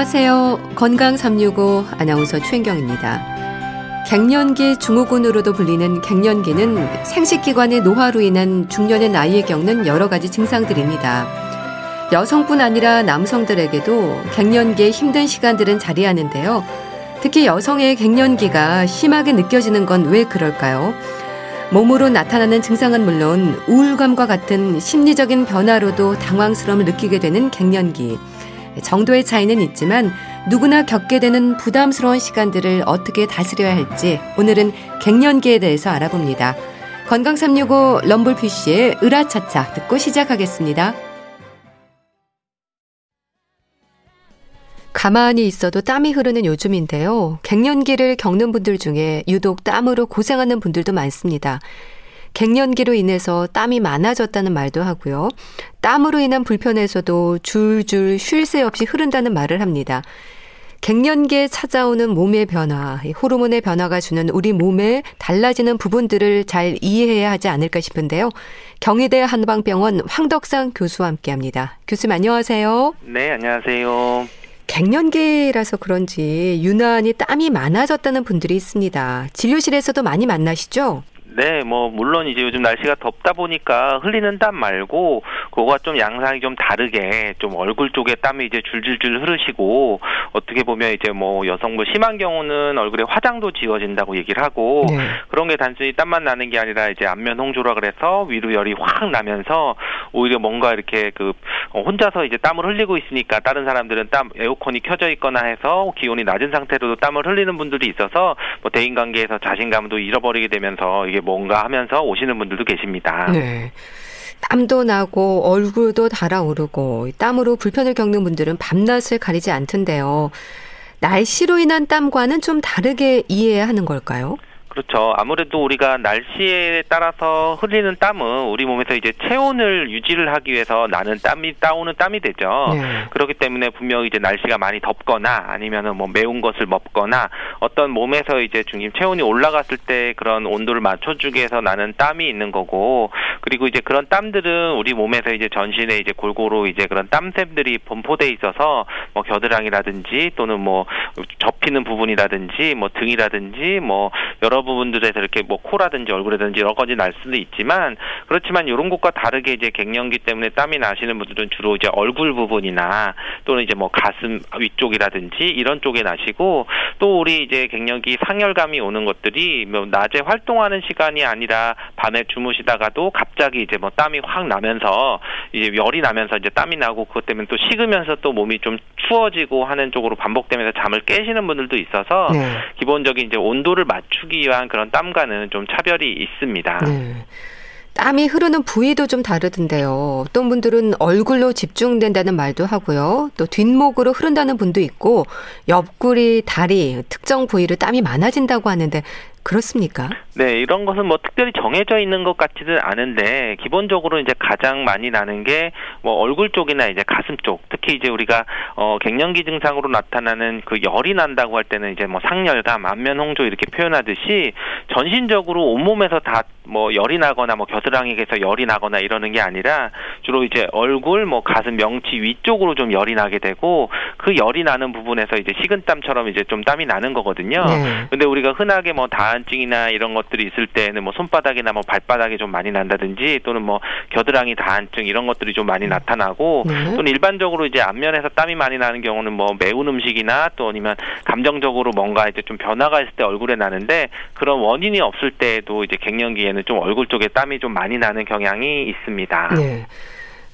안녕하세요. 건강 365 아나운서 최인경입니다. 갱년기 중후군으로도 불리는 갱년기는 생식기관의 노화로 인한 중년의 나이에 겪는 여러 가지 증상들입니다. 여성뿐 아니라 남성들에게도 갱년기의 힘든 시간들은 자리하는데요. 특히 여성의 갱년기가 심하게 느껴지는 건 왜 그럴까요? 몸으로 나타나는 증상은 물론 우울감과 같은 심리적인 변화로도 당황스러움을 느끼게 되는 갱년기. 정도의 차이는 있지만 누구나 겪게 되는 부담스러운 시간들을 어떻게 다스려야 할지 오늘은 갱년기에 대해서 알아봅니다. 건강 365 럼블피쉬의 으라차차 듣고 시작하겠습니다. 가만히 있어도 땀이 흐르는 요즘인데요. 갱년기를 겪는 분들 중에 유독 땀으로 고생하는 분들도 많습니다. 갱년기로 인해서 땀이 많아졌다는 말도 하고요. 땀으로 인한 불편에서도 줄줄 쉴 새 없이 흐른다는 말을 합니다. 갱년기에 찾아오는 몸의 변화, 호르몬의 변화가 주는 우리 몸에 달라지는 부분들을 잘 이해해야 하지 않을까 싶은데요. 경희대 한방병원 황덕상 교수와 함께 합니다. 교수님 안녕하세요. 네, 안녕하세요. 갱년기라서 그런지 유난히 땀이 많아졌다는 분들이 있습니다. 진료실에서도 많이 만나시죠? 네, 뭐 물론 이제 요즘 날씨가 덥다 보니까 흘리는 땀 말고 그거가 좀 양상이 좀 다르게 좀 얼굴 쪽에 땀이 이제 줄줄줄 흐르시고 어떻게 보면 이제 뭐 여성분 심한 경우는 얼굴에 화장도 지워진다고 얘기를 하고 네. 그런 게 단순히 땀만 나는 게 아니라 이제 안면 홍조라 그래서 위로 열이 확 나면서 오히려 뭔가 이렇게 그 혼자서 이제 땀을 흘리고 있으니까 다른 사람들은 땀 에어컨이 켜져 있거나 해서 기온이 낮은 상태로도 땀을 흘리는 분들이 있어서 뭐 대인 관계에서 자신감도 잃어버리게 되면서 이게 뭔가 하면서 오시는 분들도 계십니다. 네. 땀도 나고 얼굴도 달아오르고 땀으로 불편을 겪는 분들은 밤낮을 가리지 않던데요. 날씨로 인한 땀과는 좀 다르게 이해해야 하는 걸까요? 그렇죠. 아무래도 우리가 날씨에 따라서 흘리는 땀은 우리 몸에서 이제 체온을 유지를 하기 위해서 나는 땀이 따오는 땀이 되죠. 네. 그렇기 때문에 분명히 이제 날씨가 많이 덥거나 아니면은 뭐 매운 것을 먹거나 어떤 몸에서 이제 중심 체온이 올라갔을 때 그런 온도를 맞춰주기 위해서 나는 땀이 있는 거고 그리고 이제 그런 땀들은 우리 몸에서 이제 전신에 이제 골고루 이제 그런 땀샘들이 분포돼 있어서 뭐 겨드랑이라든지 또는 뭐 접히는 부분이라든지 뭐 등이라든지 뭐 여러 부분들에서 이렇게 뭐 코라든지 얼굴이든지 여러 가지 날 수도 있지만 그렇지만 이런 곳과 다르게 이제 갱년기 때문에 땀이 나시는 분들은 주로 이제 얼굴 부분이나 또는 이제 뭐 가슴 위쪽이라든지 이런 쪽에 나시고 또 우리 이제 갱년기 상열감이 오는 것들이 뭐 낮에 활동하는 시간이 아니라 밤에 주무시다가도 갑자기 이제 뭐 땀이 확 나면서 이제 열이 나면서 이제 땀이 나고 그것 때문에 또 식으면서 또 몸이 좀 추워지고 하는 쪽으로 반복되면서 잠을 깨시는 분들도 있어서 네. 기본적인 이제 온도를 맞추기 위한 그런 땀과는 좀 차별이 있습니다. 네. 땀이 흐르는 부위도 좀 다르던데요. 어떤 분들은 얼굴로 집중된다는 말도 하고요. 또 뒷목으로 흐른다는 분도 있고 옆구리, 다리, 특정 부위로 땀이 많아진다고 하는데 그렇습니까? 네, 이런 것은 뭐 특별히 정해져 있는 것 같지는 않은데 기본적으로 이제 가장 많이 나는 게 뭐 얼굴 쪽이나 이제 가슴 쪽, 특히 이제 우리가 어 갱년기 증상으로 나타나는 그 열이 난다고 할 때는 이제 뭐 상열감, 안면 홍조 이렇게 표현하듯이 전신적으로 온몸에서 다 뭐 열이 나거나 뭐 겨드랑이에서 열이 나거나 이러는 게 아니라 주로 이제 얼굴, 뭐 가슴, 명치 위쪽으로 좀 열이 나게 되고 그 열이 나는 부분에서 이제 식은땀처럼 이제 좀 땀이 나는 거거든요. 네. 근데 우리가 흔하게 뭐다 한증이나 이런 것들이 있을 때는 뭐 손바닥이나 뭐 발바닥이 좀 많이 난다든지 또는 뭐 겨드랑이 다한증 이런 것들이 좀 많이 나타나고 네. 또는 일반적으로 이제 안면에서 땀이 많이 나는 경우는 뭐 매운 음식이나 또 아니면 감정적으로 뭔가 이제 좀 변화가 있을 때 얼굴에 나는데 그런 원인이 없을 때에도 이제 갱년기에는 좀 얼굴 쪽에 땀이 좀 많이 나는 경향이 있습니다. 네.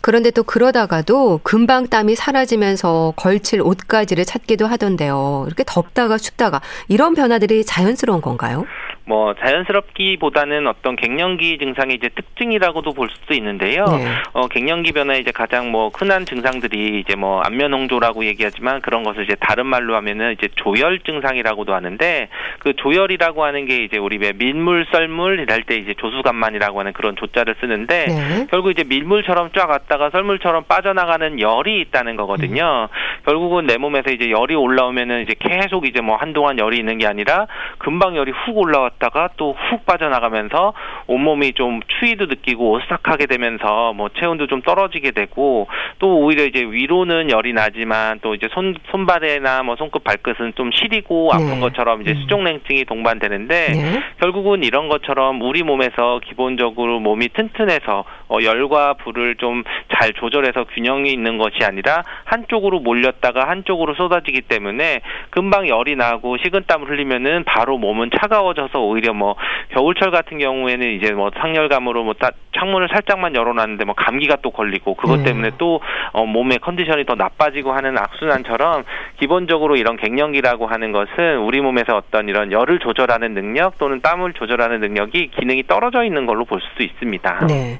그런데 또 그러다가도 금방 땀이 사라지면서 걸칠 옷가지를 찾기도 하던데요. 이렇게 덥다가 춥다가 이런 변화들이 자연스러운 건가요? 뭐 자연스럽기보다는 어떤 갱년기 증상의 이제 특징이라고도 볼 수도 있는데요. 네. 어 갱년기 변화의 이제 가장 뭐 흔한 증상들이 이제 뭐 안면 홍조라고 얘기하지만 그런 것을 이제 다른 말로 하면은 이제 조열 증상이라고도 하는데 그 조열이라고 하는 게 이제 우리 왜 밀물 썰물 이럴 때 이제 조수간만이라고 하는 그런 조자를 쓰는데 네. 결국 이제 밀물처럼 쫙 왔다가 썰물처럼 빠져나가는 열이 있다는 거거든요. 음. 결국은 내 몸에서 이제 열이 올라오면은 이제 계속 이제 뭐 한동안 열이 있는 게 아니라 금방 열이 훅 올라왔 들어갔다가 또 훅 빠져나가면서 온몸이 좀 추위도 느끼고 오싹하게 되면서 뭐 체온도 좀 떨어지게 되고 또 오히려 이제 위로는 열이 나지만 또 이제 손 손발에나 뭐 손끝 발끝은 좀 시리고 아픈 네. 것처럼 이제 음. 수족냉증이 동반되는데 네. 결국은 이런 것처럼 우리 몸에서 기본적으로 몸이 튼튼해서 어, 열과 불을 좀 잘 조절해서 균형이 있는 것이 아니라 한쪽으로 몰렸다가 한쪽으로 쏟아지기 때문에 금방 열이 나고 식은땀을 흘리면은 바로 몸은 차가워져서 오히려 뭐 겨울철 같은 경우에는 이제 뭐 상열감으로 뭐 따, 창문을 살짝만 열어놨는데 뭐 감기가 또 걸리고 그것 네. 때문에 또 어, 몸의 컨디션이 더 나빠지고 하는 악순환처럼 기본적으로 이런 갱년기라고 하는 것은 우리 몸에서 어떤 이런 열을 조절하는 능력 또는 땀을 조절하는 능력이 기능이 떨어져 있는 걸로 볼 수도 있습니다. 네.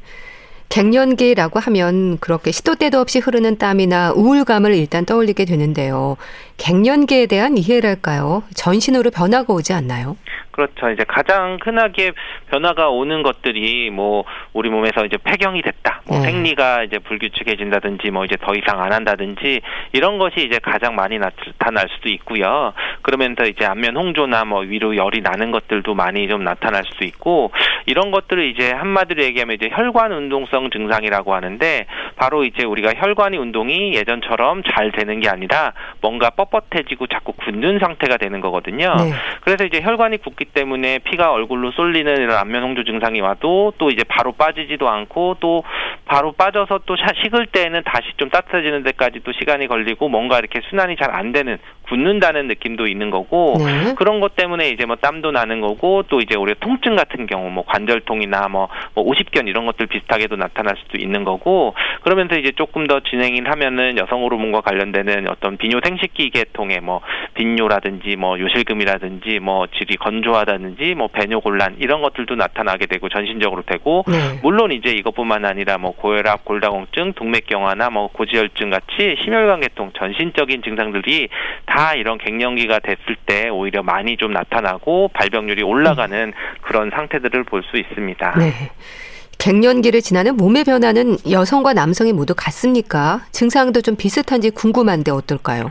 갱년기라고 하면 그렇게 시도 때도 없이 흐르는 땀이나 우울감을 일단 떠올리게 되는데요. 갱년기에 대한 이해랄까요? 전신으로 변화가 오지 않나요? 그렇죠. 이제 가장 흔하게 변화가 오는 것들이 뭐 우리 몸에서 이제 폐경이 됐다, 뭐 네. 생리가 이제 불규칙해진다든지 뭐 이제 더 이상 안 한다든지 이런 것이 이제 가장 많이 나타날 수도 있고요. 그러면서 이제 안면 홍조나 뭐 위로 열이 나는 것들도 많이 좀 나타날 수도 있고 이런 것들을 이제 한마디로 얘기하면 이제 혈관 운동성 증상이라고 하는데 바로 이제 우리가 혈관이 운동이 예전처럼 잘 되는 게 아니라 뭔가 뻣뻣해지고 자꾸 굳는 상태가 되는 거거든요. 네. 그래서 이제 혈관이 굳기 때문에 피가 얼굴로 쏠리는 이런 안면 홍조 증상이 와도 또 이제 바로 빠지지도 않고 또 바로 빠져서 또 식을 때에는 다시 좀 따뜻해지는 데까지 또 시간이 걸리고 뭔가 이렇게 순환이 잘 안 되는 굳는다는 느낌도 있는 거고 네. 그런 것 때문에 이제 뭐 땀도 나는 거고 또 이제 우리 통증 같은 경우 뭐 관절통이나 뭐, 뭐 오십견 이런 것들 비슷하게도 나타날 수도 있는 거고 그러면서 이제 조금 더 진행을 하면은 여성 호르몬과 관련되는 어떤 비뇨 생식기 계통의 뭐 빈뇨라든지 뭐 요실금이라든지 뭐 질이 건조 하다든지 뭐 배뇨 곤란 이런 것들도 나타나게 되고 전신적으로 되고 네. 물론 이제 이것뿐만 아니라 뭐 고혈압, 골다공증, 동맥경화나 뭐 고지혈증 같이 심혈관 계통 전신적인 증상들이 다 이런 갱년기가 됐을 때 오히려 많이 좀 나타나고 발병률이 올라가는 그런 상태들을 볼 수 있습니다. 네. 갱년기를 지나는 몸의 변화는 여성과 남성이 모두 같습니까? 증상도 좀 비슷한지 궁금한데 어떨까요?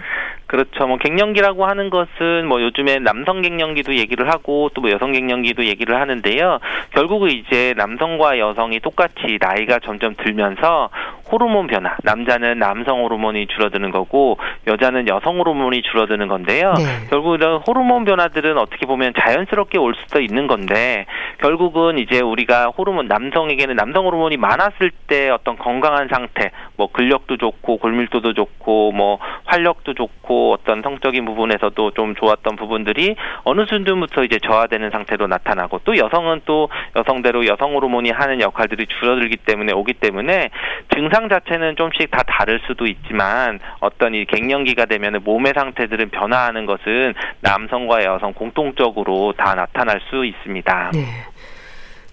그렇죠. 뭐 갱년기라고 하는 것은 뭐 요즘에 남성 갱년기도 얘기를 하고 또 뭐 여성 갱년기도 얘기를 하는데요. 결국은 이제 남성과 여성이 똑같이 나이가 점점 들면서 호르몬 변화. 남자는 남성 호르몬이 줄어드는 거고 여자는 여성 호르몬이 줄어드는 건데요. 네. 결국 이런 호르몬 변화들은 어떻게 보면 자연스럽게 올 수도 있는 건데 결국은 이제 우리가 호르몬 남성에게는 남성 호르몬이 많았을 때 어떤 건강한 상태, 뭐 근력도 좋고 골밀도도 좋고 뭐 활력도 좋고 어떤 성적인 부분에서도 좀 좋았던 부분들이 어느 순간부터 이제 저하되는 상태로 나타나고 또 여성은 또 여성대로 여성 호르몬이 하는 역할들이 줄어들기 때문에 오기 때문에 증상 자체는 좀씩 다 다를 수도 있지만 어떤 이 갱년기가 되면 몸의 상태들은 변화하는 것은 남성과 여성 공통적으로 다 나타날 수 있습니다. 네.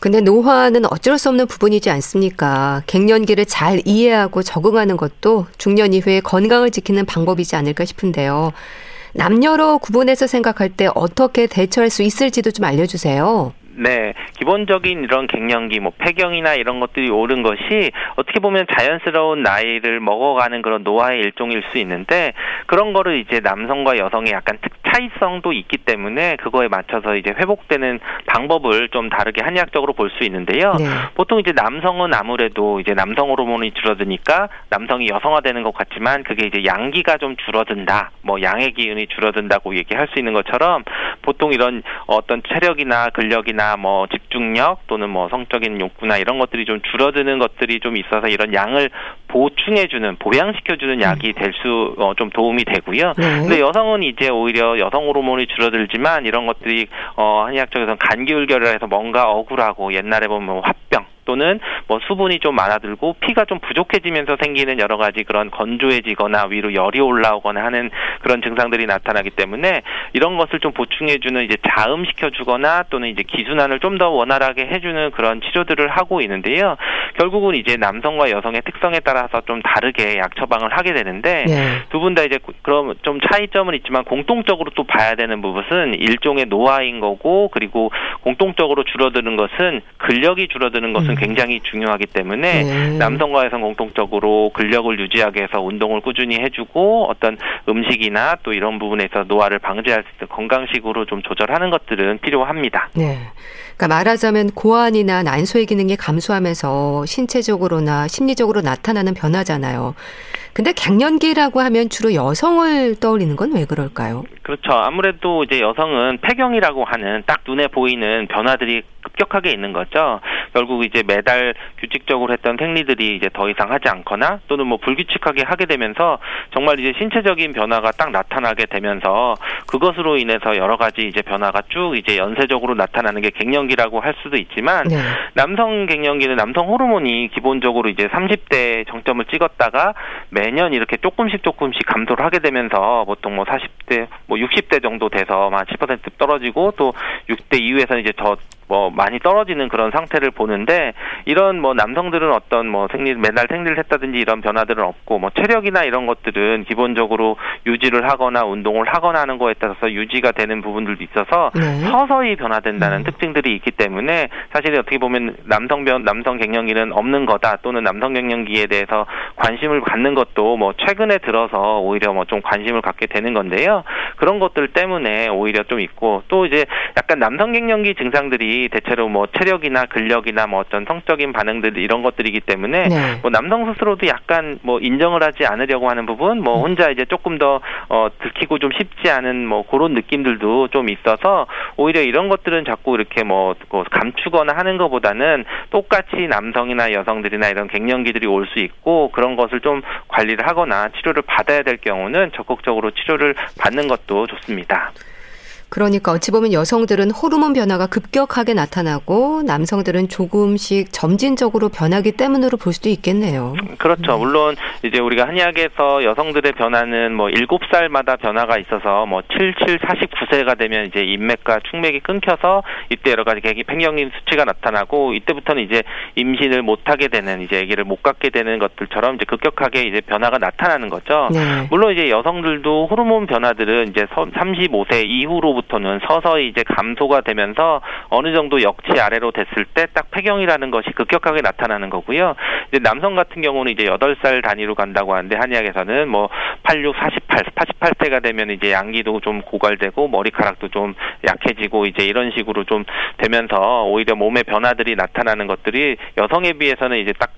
근데 노화는 어쩔 수 없는 부분이지 않습니까? 갱년기를 잘 이해하고 적응하는 것도 중년 이후에 건강을 지키는 방법이지 않을까 싶은데요. 남녀로 구분해서 생각할 때 어떻게 대처할 수 있을지도 좀 알려주세요. 네, 기본적인 이런 갱년기, 뭐 폐경이나 이런 것들이 오른 것이 어떻게 보면 자연스러운 나이를 먹어가는 그런 노화의 일종일 수 있는데 그런 거를 이제 남성과 여성의 약간 특 차이성도 있기 때문에 그거에 맞춰서 이제 회복되는 방법을 좀 다르게 한의학적으로 볼 수 있는데요. 네. 보통 이제 남성은 아무래도 이제 남성 호르몬이 줄어드니까 남성이 여성화되는 것 같지만 그게 이제 양기가 좀 줄어든다, 뭐 양의 기운이 줄어든다고 얘기할 수 있는 것처럼 보통 이런 어떤 체력이나 근력이나 뭐 집중력 또는 뭐 성적인 욕구나 이런 것들이 좀 줄어드는 것들이 좀 있어서 이런 양을 보충해주는 보양시켜주는 약이 음. 될수좀 어, 도움이 되고요. 네. 근데 여성은 이제 오히려 여성 호르몬이 줄어들지만 이런 것들이 어 한의학적에서는 간기울결해서 뭔가 억울하고 옛날에 보면 뭐 화병 또는 뭐 수분이 좀 많아들고 피가 좀 부족해지면서 생기는 여러 가지 그런 건조해지거나 위로 열이 올라오거나 하는 그런 증상들이 나타나기 때문에 이런 것을 좀 보충해주는 이제 자음시켜주거나 또는 이제 기순환을 좀 더 원활하게 해주는 그런 치료들을 하고 있는데요. 결국은 이제 남성과 여성의 특성에 따라서 좀 다르게 약 처방을 하게 되는데 네. 두분 다 이제 그럼 좀 차이점은 있지만 공통적으로 또 봐야 되는 부분은 일종의 노화인 거고 그리고 공통적으로 줄어드는 것은 근력이 줄어드는 것은 이 것은 음. 굉장히 중요하기 때문에 네. 남성과 여성 공통적으로 근력을 유지하기 위해서 운동을 꾸준히 해주고 어떤 음식이나 또 이런 부분에서 노화를 방지할 수 있는 건강식으로 좀 조절하는 것들은 필요합니다. 네. 그러니까 말하자면 고환이나 난소의 기능이 감소하면서 신체적으로나 심리적으로 나타나는 변화잖아요. 근데 갱년기라고 하면 주로 여성을 떠올리는 건 왜 그럴까요? 그렇죠. 아무래도 이제 여성은 폐경이라고 하는 딱 눈에 보이는 변화들이 급격하게 있는 거죠. 결국 이제 매달 규칙적으로 했던 생리들이 이제 더 이상 하지 않거나 또는 뭐 불규칙하게 하게 되면서 정말 이제 신체적인 변화가 딱 나타나게 되면서 그것으로 인해서 여러 가지 이제 변화가 쭉 이제 연쇄적으로 나타나는 게 갱년기라고 할 수도 있지만 네. 남성 갱년기는 남성 호르몬이 기본적으로 이제 30대 정점을 찍었다가 매년 이렇게 조금씩 조금씩 감소를 하게 되면서 보통 뭐 40대 뭐 60대 정도 돼서 한10% 떨어지고 또 6대 이후에서는 이제 더뭐 많이 떨어지는 그런 상태를 보는데 이런 뭐 남성들은 어떤 뭐 생리 맨날 생리를 했다든지 이런 변화들은 없고 뭐 체력이나 이런 것들은 기본적으로 유지를 하거나 운동을 하거나 하는 거에 따라서 유지가 되는 부분들도 있어서 네. 서서히 변화된다는 음. 특징들이 있기 때문에 사실 어떻게 보면 남성 변 남성 갱년기는 없는 거다 또는 남성 갱년기에 대해서 관심을 갖는 것도 뭐 최근에 들어서 오히려 뭐 좀 관심을 갖게 되는 건데요. 그런 것들 때문에 오히려 좀 있고 또 이제 약간 남성 갱년기 증상들이 대체로 뭐 체력이나 근력이나 뭐 어떤 성적인 반응들 이런 것들이기 때문에 네. 뭐 남성 스스로도 약간 뭐 인정을 하지 않으려고 하는 부분 뭐 음. 혼자 이제 조금 더 어, 들키고 좀 쉽지 않은 뭐 그런 느낌들도 좀 있어서 오히려 이런 것들은 자꾸 이렇게 뭐, 뭐 감추거나 하는 것보다는 똑같이 남성이나 여성들이나 이런 갱년기들이 올 수 있고 그런 것을 좀 관리를 하거나 치료를 받아야 될 경우는 적극적으로 치료를 받는 것도 좋습니다. 그러니까 어찌 보면 여성들은 호르몬 변화가 급격하게 나타나고 남성들은 조금씩 점진적으로 변하기 때문으로 볼 수도 있겠네요. 그렇죠. 네. 물론 이제 우리가 한의학에서 여성들의 변화는 뭐 7살마다 변화가 있어서 뭐 77, 49세가 되면 이제 인맥과 충맥이 끊겨서 이때 여러 가지 폐경인 수치가 나타나고 이때부터는 이제 임신을 못 하게 되는 이제 아기를 못 갖게 되는 것들처럼 이제 급격하게 이제 변화가 나타나는 거죠. 네. 물론 이제 여성들도 호르몬 변화들은 이제 35세 이후로 부터 는 서서히 이제 감소가 되면서 어느 정도 역치 아래로 됐을 때 딱 폐경이라는 것이 급격하게 나타나는 거고요. 이제 남성 같은 경우는 이제 8살 단위로 간다고 하는데 한의학에서는 뭐 86, 48, 48세가 되면 이제 양기도 좀 고갈되고 머리카락도 좀 약해지고 이제 이런 식으로 좀 되면서 오히려 몸의 변화들이 나타나는 것들이 여성에 비해서는 이제 딱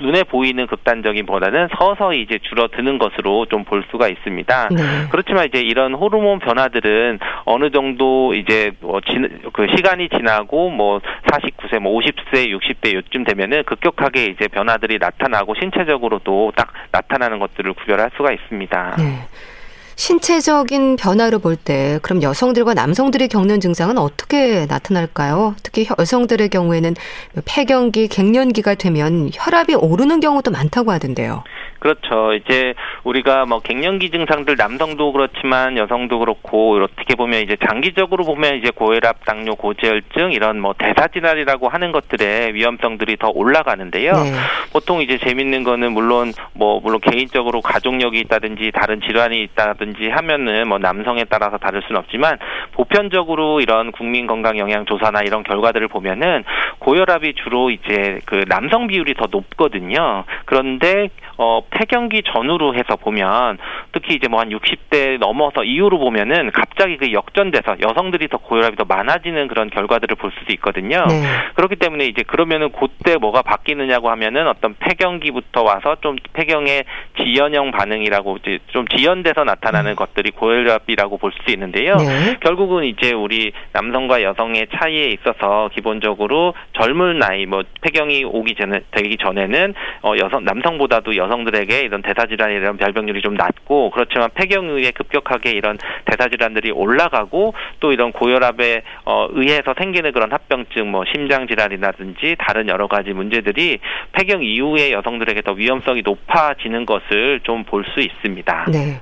눈에 보이는 극단적인보다는 서서히 이제 줄어드는 것으로 좀 볼 수가 있습니다. 네. 그렇지만 이제 이런 호르몬 변화들은 어느 정도 이제 뭐 지, 그 시간이 지나고 뭐 49세, 뭐 50세, 60대 요쯤 되면은 급격하게 이제 변화들이 나타나고 신체적으로도 딱 나타나는 것들을 구별할 수가 있습니다. 네. 신체적인 변화를 볼때 그럼 여성들과 남성들이 겪는 증상은 어떻게 나타날까요? 특히 여성들의 경우에는 폐경기, 갱년기가 되면 혈압이 오르는 경우도 많다고 하던데요. 그렇죠. 이제 우리가 뭐 갱년기 증상들 남성도 그렇지만 여성도 그렇고 어떻게 보면 이제 장기적으로 보면 이제 고혈압, 당뇨, 고지혈증 이런 뭐 대사 질환이라고 하는 것들의 위험성들이 더 올라가는데요. 네. 보통 이제 재밌는 거는 물론 뭐 물론 개인적으로 가족력이 있다든지 다른 질환이 있다든지 하면은 뭐 남성에 따라서 다를 수는 없지만 보편적으로 이런 국민 건강 영양 조사나 이런 결과들을 보면은 고혈압이 주로 이제 그 남성 비율이 더 높거든요. 그런데 어 폐경기 전후로 해서 보면 특히 이제 뭐 한 60대 넘어서 이후로 보면은 갑자기 그 역전돼서 여성들이 더 고혈압이 더 많아지는 그런 결과들을 볼 수도 있거든요. 네. 그렇기 때문에 이제 그러면은 그때 뭐가 바뀌느냐고 하면은 어떤 폐경기부터 와서 좀 폐경의 지연형 반응이라고 이제 좀 지연돼서 나타나는 음. 것들이 고혈압이라고 볼 수 있는데요. 네. 결국은 이제 우리 남성과 여성의 차이에 있어서 기본적으로 젊은 나이 뭐 폐경이 오기 전에 되기 전에는 어 여성 남성보다도 여성 들에게 이런 대사 질환에 이런 발병률이 좀 낮고 그렇지만 폐경 이후에 급격하게 이런 대사 질환들이 올라가고 또 이런 고혈압에 어, 의해서 생기는 그런 합병증 뭐 심장 질환이라든지 다른 여러 가지 문제들이 폐경 이후에 여성들에게 더 위험성이 높아지는 것을 좀 볼 수 있습니다. 네.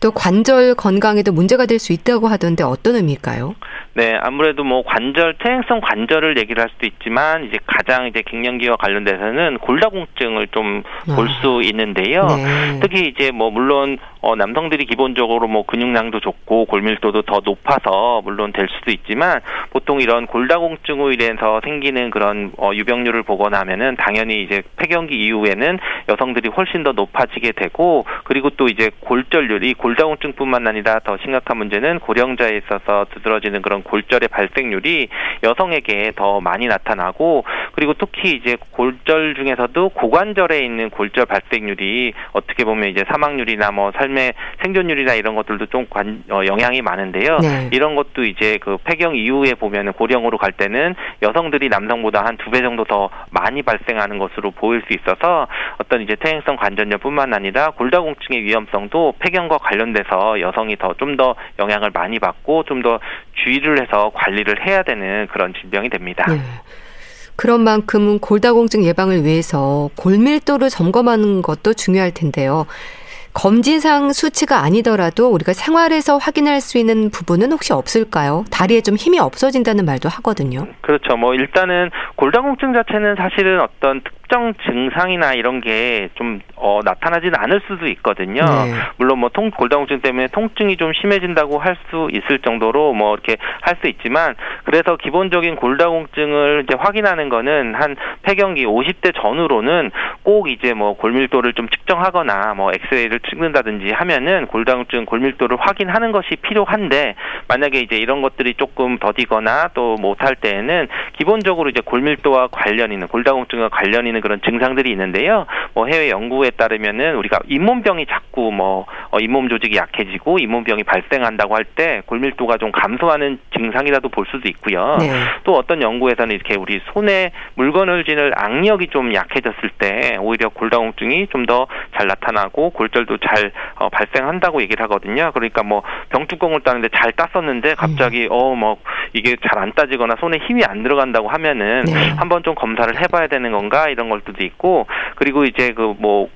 또 관절 건강에도 문제가 될 수 있다고 하던데 어떤 의미일까요? 네, 아무래도 뭐 관절 퇴행성 관절을 얘기를 할 수도 있지만 이제 가장 이제 갱년기와 관련돼서는 골다공증을 좀 볼수 아. 있는데요. 네. 특히 이제 뭐 물론 어, 남성들이 기본적으로 뭐 근육량도 좋고 골밀도도 더 높아서 물론 될 수도 있지만 보통 이런 골다공증으로 인해서 생기는 그런 어, 유병률을 보거나 하면은 당연히 이제 폐경기 이후에는 여성들이 훨씬 더 높아지게 되고 그리고 또 이제 골절률이 골다공증뿐만 아니라 더 심각한 문제는 고령자에 있어서 두드러지는 그런 골절의 발생률이 여성에게 더 많이 나타나고 그리고 특히 이제 골절 중에서도 고관절에 있는 골절 발생률이 어떻게 보면 이제 사망률이나 뭐 삶의 생존율이나 이런 것들도 좀 관, 어, 영향이 많은데요. 네. 이런 것도 이제 그 폐경 이후에 보면은 고령으로 갈 때는 여성들이 남성보다 한 두 배 정도 더 많이 발생하는 것으로 보일 수 있어서 어떤 이제 퇴행성 관절염뿐만 아니라 골다공증의 위험성도 폐경과 관련 돼서 여성이 더좀더 영향을 많이 받고 좀 더 주의를 해서 관리를 해야 되는 그런 질병이 됩니다. 네. 그런 만큼 골다공증 예방을 위해서 골밀도를 점검하는 것도 중요할 텐데요. 검진상 수치가 아니더라도 우리가 생활에서 확인할 수 있는 부분은 혹시 없을까요? 다리에 좀 힘이 없어진다는 말도 하거든요. 그렇죠. 뭐 일단은 골다공증 자체는 사실은 어떤 특정 증상이나 이런 게좀 어, 나타나지는 않을 수도 있거든요. 네. 물론 뭐 통, 골다공증 때문에 통증이 좀 심해진다고 할 수 있을 정도로 뭐 이렇게 할 수 있지만 그래서 기본적인 골다공증을 이제 확인하는 거는 한 폐경기 50대 전후로는 꼭 이제 뭐 골밀도를 좀 측정하거나 뭐 엑스레이를 찍는다든지 하면은 골다공증 골밀도를 확인하는 것이 필요한데 만약에 이제 이런 것들이 조금 더디거나 또 못할 때에는 기본적으로 이제 골밀도와 관련 있는 골다공증과 관련 있는 그런 증상들이 있는데요. 뭐 해외 연구에 따르면은 우리가 잇몸병이 자꾸 뭐 어, 잇몸 조직이 약해지고 잇몸병이 발생한다고 할 때 골밀도가 좀 감소하는 증상이라도 볼 수도 있고요. 네. 또 어떤 연구에서는 이렇게 우리 손에 물건을 지는 악력이 좀 약해졌을 때 오히려 골다공증이 좀 더 잘 나타나고 골절도 잘 어, 발생한다고 얘기를 하거든요. 그러니까 뭐 병뚜껑을 따는데 잘 땄었는데 갑자기 음. 어뭐 이게 잘 안 따지거나 손에 힘이 안 들어간다고 하면은 네. 한번 좀 검사를 해봐야 되는 건가 이런 것들도 있고 그리고 이제 그뭐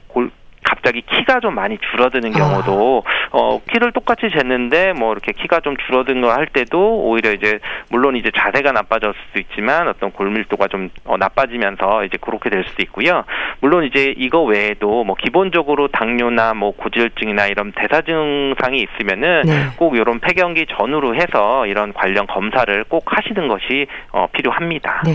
갑자기 키가 좀 많이 줄어드는 경우도 아. 어 키를 똑같이 쟀는데 뭐 이렇게 키가 좀 줄어든 거 할 때도 오히려 이제 물론 이제 자세가 나빠졌을 수 있지만 어떤 골밀도가 좀 어, 나빠지면서 이제 그렇게 될 수도 있고요. 물론 이제 이거 외에도 뭐 기본적으로 당뇨나 뭐 고지혈증이나 이런 대사 증상이 있으면은 네. 꼭 이런 폐경기 전후로 해서 이런 관련 검사를 꼭 하시는 것이 어 필요합니다. 네.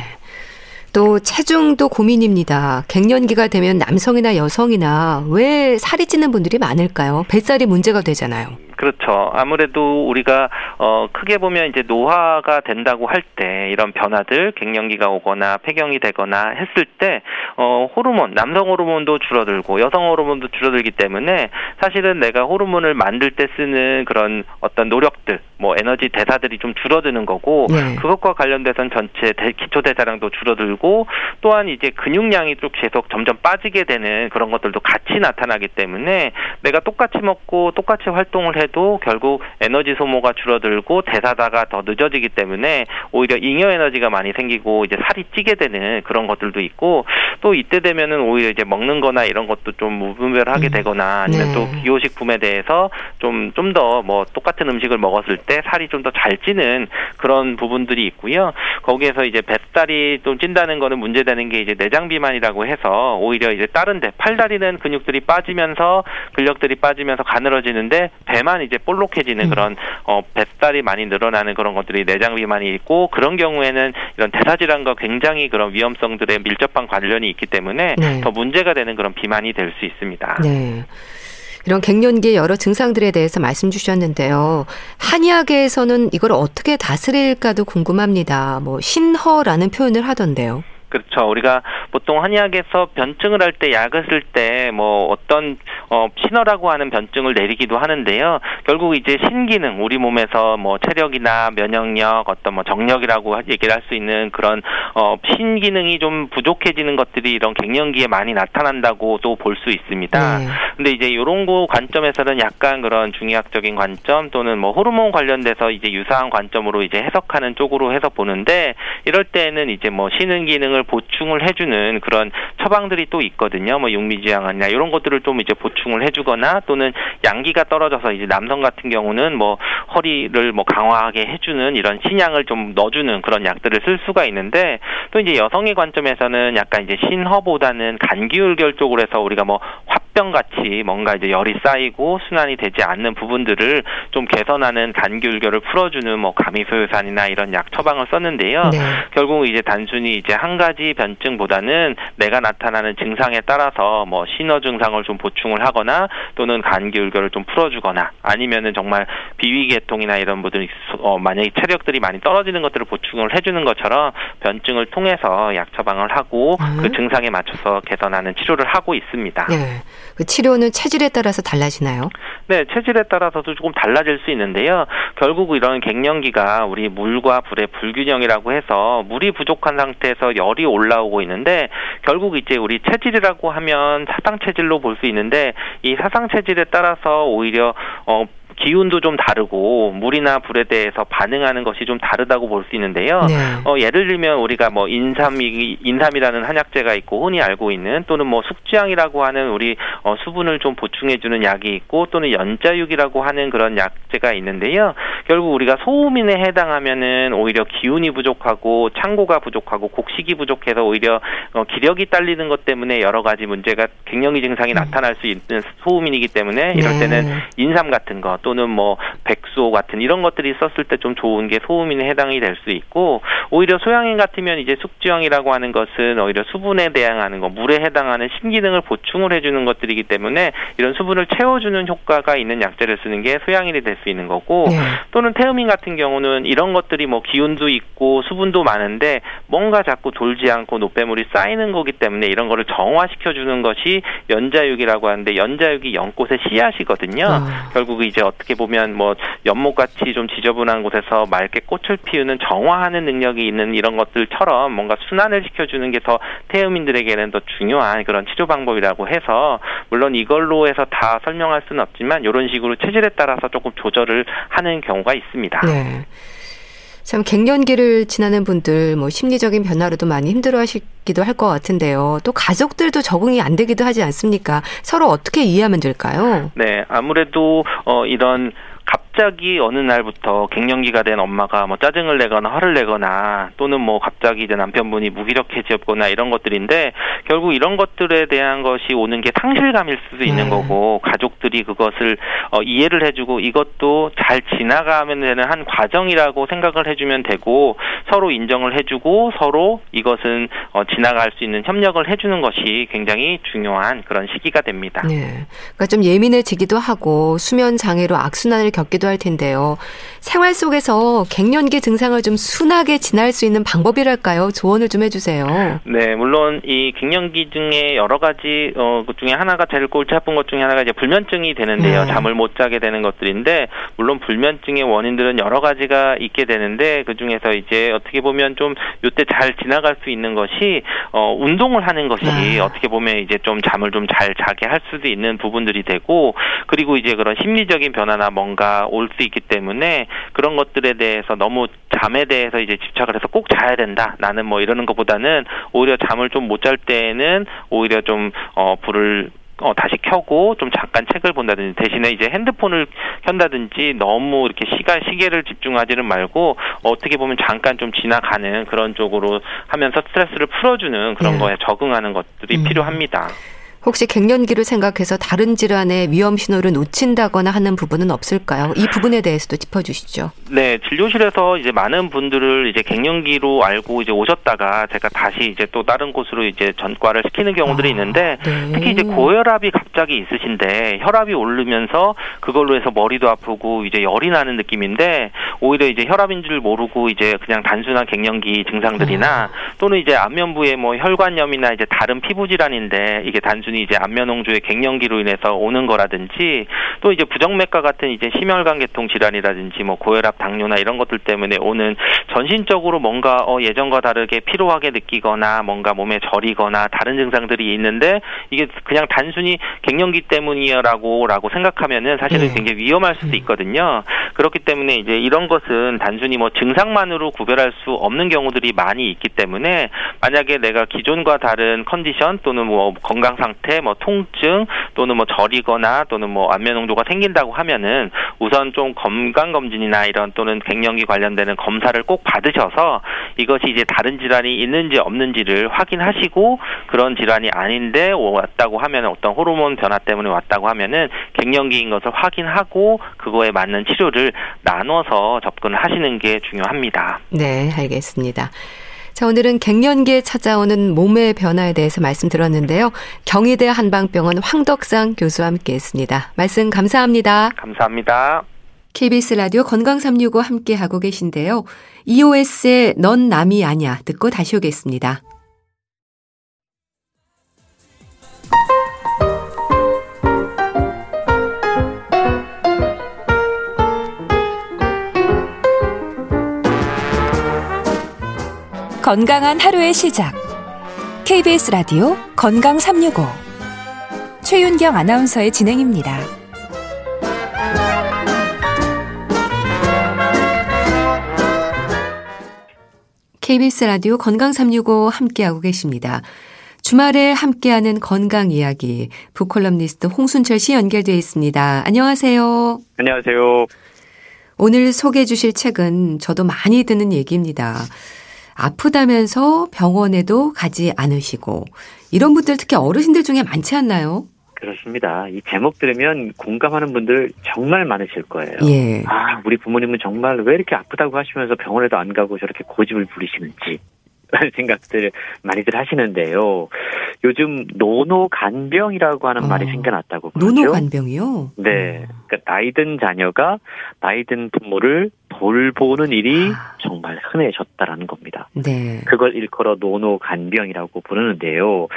또 체중도 고민입니다. 갱년기가 되면 남성이나 여성이나 왜 살이 찌는 분들이 많을까요? 뱃살이 문제가 되잖아요. 그렇죠. 아무래도 우리가 어 크게 보면 이제 노화가 된다고 할 때 이런 변화들 갱년기가 오거나 폐경이 되거나 했을 때 어 호르몬 남성 호르몬도 줄어들고 여성 호르몬도 줄어들기 때문에 사실은 내가 호르몬을 만들 때 쓰는 그런 어떤 노력들 뭐 에너지 대사들이 좀 줄어드는 거고 네. 그것과 관련돼서는 전체 대, 기초 대사량도 줄어들고 또한 이제 근육량이 쭉 계속 점점 빠지게 되는 그런 것들도 같이 나타나기 때문에 내가 똑같이 먹고 똑같이 활동을 해도 결국 에너지 소모가 줄어들고 대사다가 더 늦어지기 때문에 오히려 잉여 에너지가 많이 생기고 이제 살이 찌게 되는 그런 것들도 있고 또 이때 되면은 오히려 이제 먹는 거나 이런 것도 좀 무분별하게 음. 되거나 아니면 네. 또 기호식품에 대해서 좀 좀 더 뭐 똑같은 음식을 먹었을 때 살이 좀 더 잘 찌는 그런 부분들이 있고요. 거기에서 이제 뱃살이 좀 찐다는 거는 문제되는 게 이제 내장 비만이라고 해서 오히려 이제 다른 데 팔다리는 근육들이 빠지면서 근력들이 빠지면서 가늘어지는데 배만 이제 볼록해지는 음. 그런 어 뱃살이 많이 늘어나는 그런 것들이 내장 비만이 있고 그런 경우에는 이런 대사 질환과 굉장히 그런 위험성들의 밀접한 관련이 있기 때문에 네. 더 문제가 되는 그런 비만이 될 수 있습니다. 네. 이런 갱년기의 여러 증상들에 대해서 말씀 주셨는데요. 한의학에서는 이걸 어떻게 다스릴까도 궁금합니다. 뭐 신허라는 표현을 하던데요. 그렇죠. 우리가 보통 한의학에서 변증을 할 때 약을 쓸 때 뭐 어떤 어 신어라고 하는 변증을 내리기도 하는데요. 결국 이제 신기능 우리 몸에서 뭐 체력이나 면역력 어떤 뭐 정력이라고 얘기를 할 수 있는 그런 어 신기능이 좀 부족해지는 것들이 이런 갱년기에 많이 나타난다고도 볼 수 있습니다. 네. 근데 이제 요런 거 관점에서는 약간 그런 중의학적인 관점 또는 뭐 호르몬 관련돼서 이제 유사한 관점으로 이제 해석하는 쪽으로 해서 보는데 이럴 때는 이제 뭐 신은 기능을 보충을 해주는 그런 처방들이 또 있거든요. 뭐 육미지향이나 이런 것들을 좀 이제 보충을 해주거나 또는 양기가 떨어져서 이제 남성 같은 경우는 뭐 허리를 뭐 강화하게 해주는 이런 신약을 좀 넣어주는 그런 약들을 쓸 수가 있는데 또 이제 여성의 관점에서는 약간 이제 신허보다는 간기울결 쪽으로 해서 우리가 뭐 화병 같이 뭔가 이제 열이 쌓이고 순환이 되지 않는 부분들을 좀 개선하는 간기울결을 풀어주는 뭐 가미소요산이나 이런 약 처방을 썼는데요. 네. 결국 이제 단순히 이제 한 가지 변증보다는 내가 나타나는 증상에 따라서 뭐 신어 증상을 좀 보충을 하거나 또는 간기울결을 좀 풀어주거나 아니면은 정말 비위계통이나 이런 분들이 어, 만약에 체력들이 많이 떨어지는 것들을 보충을 해주는 것처럼 변증을 통해서 약 처방을 하고 음. 그 증상에 맞춰서 개선하는 치료를 하고 있습니다. 네. 그 치료는 체질에 따라서 달라지나요? 네, 체질에 따라서도 조금 달라질 수 있는데요. 결국 이런 갱년기가 우리 물과 불의 불균형이라고 해서 물이 부족한 상태에서 열이 올라오고 있는데 결국 이제 우리 체질이라고 하면 사상 체질로 볼 수 있는데 이 사상 체질에 따라서 오히려 어 기운도 좀 다르고 물이나 불에 대해서 반응하는 것이 좀 다르다고 볼 수 있는데요. 네. 어, 예를 들면 우리가 뭐 인삼이 인삼이라는 한약재가 있고 흔히 알고 있는 또는 뭐 숙지향이라고 하는 우리 어, 수분을 좀 보충해 주는 약이 있고 또는 연자육이라고 하는 그런 약재가 있는데요. 결국 우리가 소음인에 해당하면은 오히려 기운이 부족하고 창고가 부족하고 곡식이 부족해서 오히려 어, 기력이 딸리는 것 때문에 여러 가지 문제가 갱년기 증상이 음. 나타날 수 있는 소음인이기 때문에 이럴 네. 때는 인삼 같은 것 또는 뭐 백소 같은 이런 것들이 썼을 때 좀 좋은 게 소음인에 해당이 될 수 있고 오히려 소양인 같으면 이제 숙지형이라고 하는 것은 오히려 수분에 대항하는 거 물에 해당하는 신기능을 보충을 해주는 것들이기 때문에 이런 수분을 채워주는 효과가 있는 약재를 쓰는 게 소양인이 될 수 있는 거고 네. 또는 태음인 같은 경우는 이런 것들이 뭐 기운도 있고 수분도 많은데 뭔가 자꾸 돌지 않고 노폐물이 쌓이는 거기 때문에 이런 거를 정화시켜 주는 것이 연자육이라고 하는데 연자육이 연꽃의 씨앗이거든요. 아. 결국 이제 어떻게 보면 뭐 연못같이 좀 지저분한 곳에서 맑게 꽃을 피우는 정화하는 능력이 있는 이런 것들처럼 뭔가 순환을 시켜주는 게 더 태음인들에게는 더 중요한 그런 치료 방법이라고 해서 물론 이걸로 해서 다 설명할 수는 없지만 이런 식으로 체질에 따라서 조금 조절을 하는 경우가 있습니다. 네. 참 갱년기를 지나는 분들 뭐 심리적인 변화로도 많이 힘들어하시기도 할 것 같은데요. 또 가족들도 적응이 안 되기도 하지 않습니까? 서로 어떻게 이해하면 될까요? 네, 아무래도 어 이런 갑 자기 어느 날부터 갱년기가 된 엄마가 뭐 짜증을 내거나 화를 내거나 또는 뭐 갑자기 이제 남편분이 무기력해졌거나 이런 것들인데 결국 이런 것들에 대한 것이 오는 게 상실감일 수도 있는 네. 거고 가족들이 그것을 어, 이해를 해주고 이것도 잘 지나가면 되는 한 과정이라고 생각을 해주면 되고 서로 인정을 해주고 서로 이것은 어, 지나갈 수 있는 협력을 해주는 것이 굉장히 중요한 그런 시기가 됩니다. 네, 그러니까 좀 예민해지기도 하고 수면 장애로 악순환을 겪기도 할 텐데요. 생활 속에서 갱년기 증상을 좀 순하게 지날 수 있는 방법이랄까요? 조언을 좀 해주세요. 네, 물론 이 갱년기 중에 여러 가지 어, 그 중에 하나가 제일 골치 아픈 것 중에 하나가 이제 불면증이 되는데요. 네. 잠을 못 자게 되는 것들인데 물론 불면증의 원인들은 여러 가지가 있게 되는데 그 중에서 이제 어떻게 보면 좀 요때 잘 지나갈 수 있는 것이 어, 운동을 하는 것이 네. 어떻게 보면 이제 좀 잠을 좀 잘 자게 할 수도 있는 부분들이 되고 그리고 이제 그런 심리적인 변화나 뭔가 올 수 있기 때문에 그런 것들에 대해서 너무 잠에 대해서 이제 집착을 해서 꼭 자야 된다. 나는 뭐 이러는 것보다는 오히려 잠을 좀 못 잘 때는 오히려 좀 어, 불을 어, 다시 켜고 좀 잠깐 책을 본다든지 대신에 이제 핸드폰을 켠다든지 너무 이렇게 시간 시계를 집중하지는 말고 어떻게 보면 잠깐 좀 지나가는 그런 쪽으로 하면서 스트레스를 풀어주는 그런 네. 거에 적응하는 것들이 음. 필요합니다. 혹시 갱년기를 생각해서 다른 질환의 위험 신호를 놓친다거나 하는 부분은 없을까요? 이 부분에 대해서도 짚어주시죠. 네, 진료실에서 이제 많은 분들을 이제 갱년기로 알고 이제 오셨다가 제가 다시 이제 또 다른 곳으로 이제 전과를 시키는 경우들이 아, 있는데 네. 특히 이제 고혈압이 갑자기 있으신데 혈압이 오르면서 그걸로 해서 머리도 아프고 이제 열이 나는 느낌인데 오히려 이제 혈압인 줄 모르고 이제 그냥 단순한 갱년기 증상들이나 아. 또는 이제 안면부에 뭐 혈관염이나 이제 다른 피부 질환인데 이게 단순히 단순히 이제 안면홍조의 갱년기로 인해서 오는 거라든지 또 이제 부정맥과 같은 이제 심혈관 계통 질환이라든지 뭐 고혈압, 당뇨나 이런 것들 때문에 오는 전신적으로 뭔가 어 예전과 다르게 피로하게 느끼거나 뭔가 몸에 저리거나 다른 증상들이 있는데 이게 그냥 단순히 갱년기 때문이라고 라고 생각하면은 사실은 네. 굉장히 위험할 수도 음. 있거든요. 그렇기 때문에 이제 이런 것은 단순히 뭐 증상만으로 구별할 수 없는 경우들이 많이 있기 때문에 만약에 내가 기존과 다른 컨디션 또는 뭐 건강 상태, 뭐 통증 또는 뭐 저리거나 또는 뭐 안면 농도가 생긴다고 하면은 우선 좀 건강 검진이나 이런 또는 갱년기 관련되는 검사를 꼭 받으셔서 이것이 이제 다른 질환이 있는지 없는지를 확인하시고 그런 질환이 아닌데 왔다고 하면 어떤 호르몬 변화 때문에 왔다고 하면은 갱년기인 것을 확인하고 그거에 맞는 치료를 나눠서 접근을 하시는 게 중요합니다. 네, 알겠습니다. 자, 오늘은 갱년기에 찾아오는 몸의 변화에 대해서 말씀드렸는데요. 경희대 한방병원 황덕상 교수와 함께 했습니다. 말씀 감사합니다. 감사합니다. KBS 라디오 건강 365 함께 하고 계신데요. EOS의 넌 남이 아니야 듣고 다시 오겠습니다. 건강한 하루의 시작. KBS 라디오 건강 365. 최윤경 아나운서의 진행입니다. KBS 라디오 건강 365 함께하고 계십니다. 주말에 함께하는 건강 이야기 북콜럼니스트 홍순철 씨 연결되어 있습니다. 안녕하세요. 안녕하세요. 오늘 소개해 주실 책은 저도 많이 듣는 얘기입니다. 아프다면서 병원에도 가지 않으시고 이런 분들 특히 어르신들 중에 많지 않나요? 그렇습니다. 이 제목 들으면 공감하는 분들 정말 많으실 거예요. 예. 아, 우리 부모님은 정말 왜 이렇게 아프다고 하시면서 병원에도 안 가고 저렇게 고집을 부리시는지. 라는 생각들 많이들 하시는데요. 요즘 노노간병이라고 하는 어, 말이 생겨났다고 그러죠. 노노간병이요? 네. 그러니까 나이든 자녀가 나이든 부모를 돌보는 일이 아. 정말 흔해졌다라는 겁니다. 네. 그걸 일컬어 노노간병이라고 부르는데요.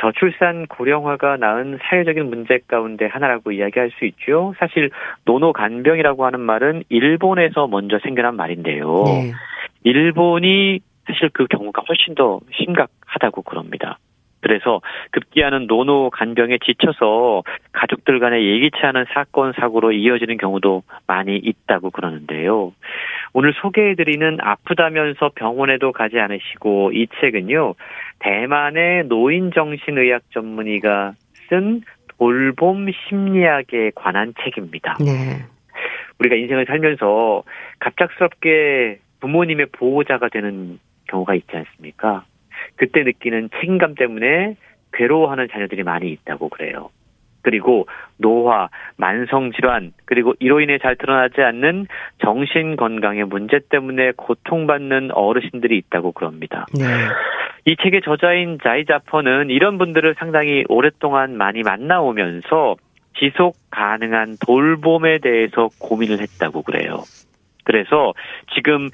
저출산 고령화가 낳은 사회적인 문제 가운데 하나라고 이야기할 수 있죠. 사실 노노간병이라고 하는 말은 일본에서 먼저 생겨난 말인데요. 네. 일본이 사실 그 경우가 훨씬 더 심각하다고 그럽니다. 그래서 급기야는 노노 간병에 지쳐서 가족들 간에 예기치 않은 사건 사고로 이어지는 경우도 많이 있다고 그러는데요. 오늘 소개해드리는 아프다면서 병원에도 가지 않으시고 이 책은요 대만의 노인 정신의학 전문의가 쓴 돌봄 심리학에 관한 책입니다. 네. 우리가 인생을 살면서 갑작스럽게 부모님의 보호자가 되는 경우가 있지 않습니까? 그때 느끼는 책임감 때문에 괴로워하는 자녀들이 많이 있다고 그래요. 그리고 노화, 만성질환, 그리고 이로 인해 잘 드러나지 않는 정신 건강의 문제 때문에 고통받는 어르신들이 있다고 그럽니다. 네. 이 책의 저자인 자이자퍼는 이런 분들을 상당히 오랫동안 많이 만나오면서 지속 가능한 돌봄에 대해서 고민을 했다고 그래요. 그래서 지금